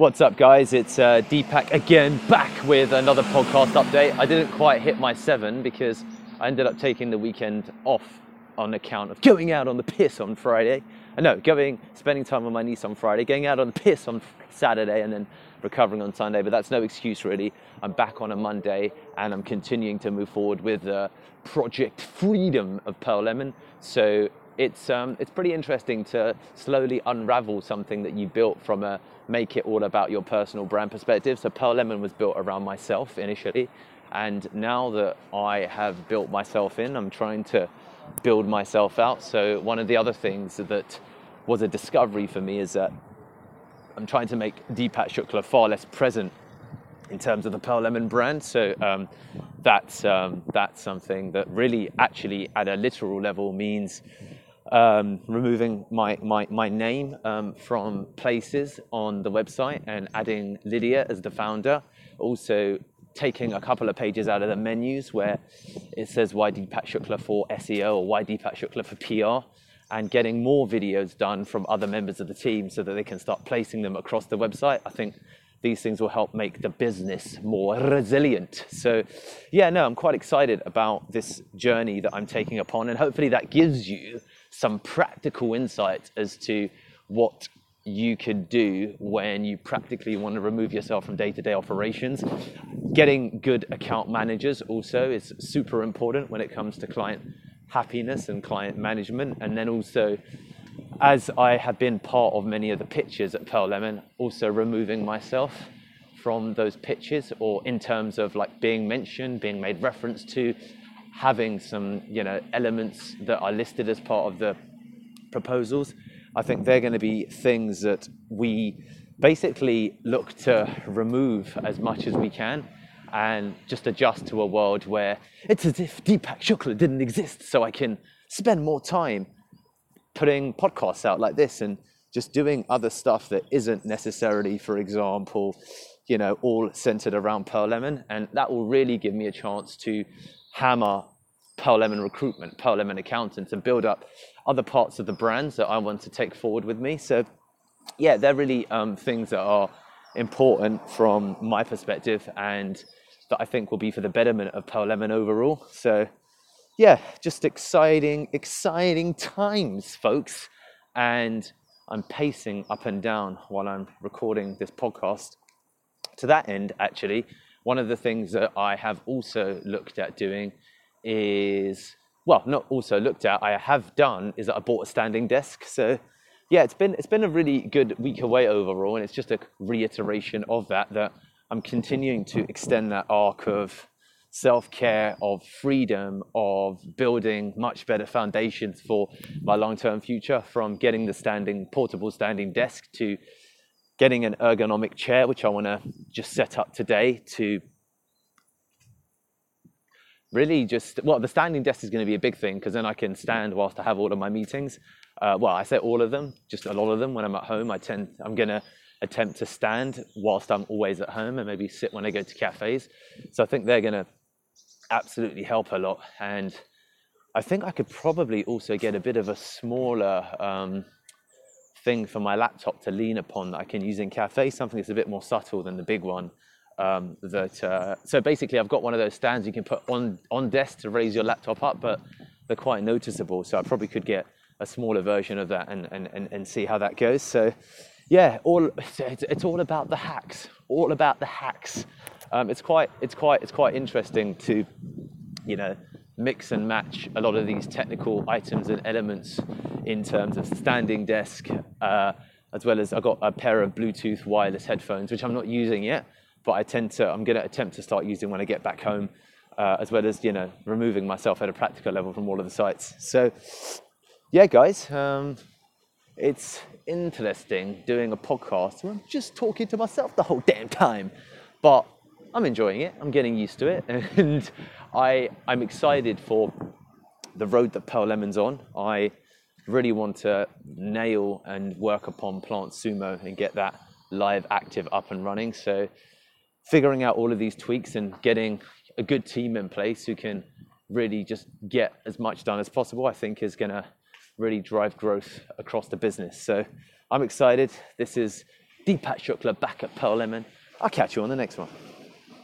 What's up, guys? It's uh, Deepak again, back with another podcast update. I didn't quite hit my seven because I ended up taking the weekend off on account of going out on the piss on Friday. Uh, no, going, spending time with my niece on Friday, going out on the piss on Saturday, and then recovering on Sunday. But that's no excuse, really. I'm back on a Monday, and I'm continuing to move forward with uh, Project Freedom of Pearl Lemon. So it's um, it's pretty interesting to slowly unravel something that you built from a make it all about your personal brand perspective. So Pearl Lemon was built around myself initially, and now that I have built myself in, I'm trying to build myself out. So one of the other things that was a discovery for me is that I'm trying to make Deepak Shukla far less present in terms of the Pearl Lemon brand. So um, that's um, that's something that really, actually, at a literal level, means um, removing my, my, my name um, from places on the website and adding Lydia as the founder. Also, taking a couple of pages out of the menus where it says why Deepak Shukla for SEO or why Deepak Shukla for PR and getting more videos done from other members of the team so that they can start placing them across the website. I think these things will help make the business more resilient. So, yeah, no, I'm quite excited about this journey that I'm taking upon, and hopefully that gives you some practical insights as to what you could do when you practically want to remove yourself from day-to-day operations. Getting good account managers also is super important when it comes to client happiness and client management. And then also, as I have been part of many of the pitches at Pearl Lemon, also removing myself from those pitches or in terms of like being mentioned, being made reference to, having some you know elements that are listed as part of the proposals. I think they're going to be things that we basically look to remove as much as we can and just adjust to a world where it's as if Deepak Shukla didn't exist, so I can spend more time putting podcasts out like this and just doing other stuff that isn't necessarily, for example, you know, all centered around Pearl Lemon. And that will really give me a chance to hammer Pearl Lemon recruitment, Pearl Lemon accountants, and build up other parts of the brands that I want to take forward with me. So, yeah, they're really um, things that are important from my perspective and that I think will be for the betterment of Pearl Lemon overall. So, yeah, just exciting, exciting times, folks. And I'm pacing up and down while I'm recording this podcast. To that end, actually, one of the things that I have also looked at doing is, well, not also looked at, I have done, is that I bought a standing desk. So, yeah, it's been, it's been a really good week away overall. And it's just a reiteration of that, that I'm continuing to extend that arc of self care, of freedom, of building much better foundations for my long term future from getting the standing, portable standing desk to getting an ergonomic chair, which I want to just set up today to really just, well, the standing desk is going to be a big thing because then I can stand whilst I have all of my meetings. Uh, well, I say all of them, just a lot of them. When I'm at home, I tend, I'm going to attempt to stand whilst I'm always at home and maybe sit when I go to cafes. So I think they're going to absolutely help a lot. And I think I could probably also get a bit of a smaller um, thing for my laptop to lean upon that I can use in cafes, something that's a bit more subtle than the big one. Um, that uh, so basically, I've got one of those stands you can put on on desk to raise your laptop up, but they're quite noticeable. So I probably could get a smaller version of that and and, and, and see how that goes. So yeah, all it's, it's all about the hacks, all about the hacks. Um, it's quite it's quite it's quite interesting to you know mix and match a lot of these technical items and elements in terms of standing desk, uh, as well as I've got a pair of Bluetooth wireless headphones, which I'm not using yet, but I tend to, I'm going to attempt to start using when I get back home, uh, as well as, you know, removing myself at a practical level from all of the sites. So, yeah, guys, um, it's interesting doing a podcast where I'm just talking to myself the whole damn time, but I'm enjoying it. I'm getting used to it, and I I'm excited for the road that Pearl Lemon's on. I really want to nail and work upon Plant Sumo and get that live active up and running. So figuring out all of these tweaks and getting a good team in place who can really just get as much done as possible, I think is going to really drive growth across the business. So I'm excited. This is Deepak Shukla back at Pearl Lemon. I'll catch you on the next one.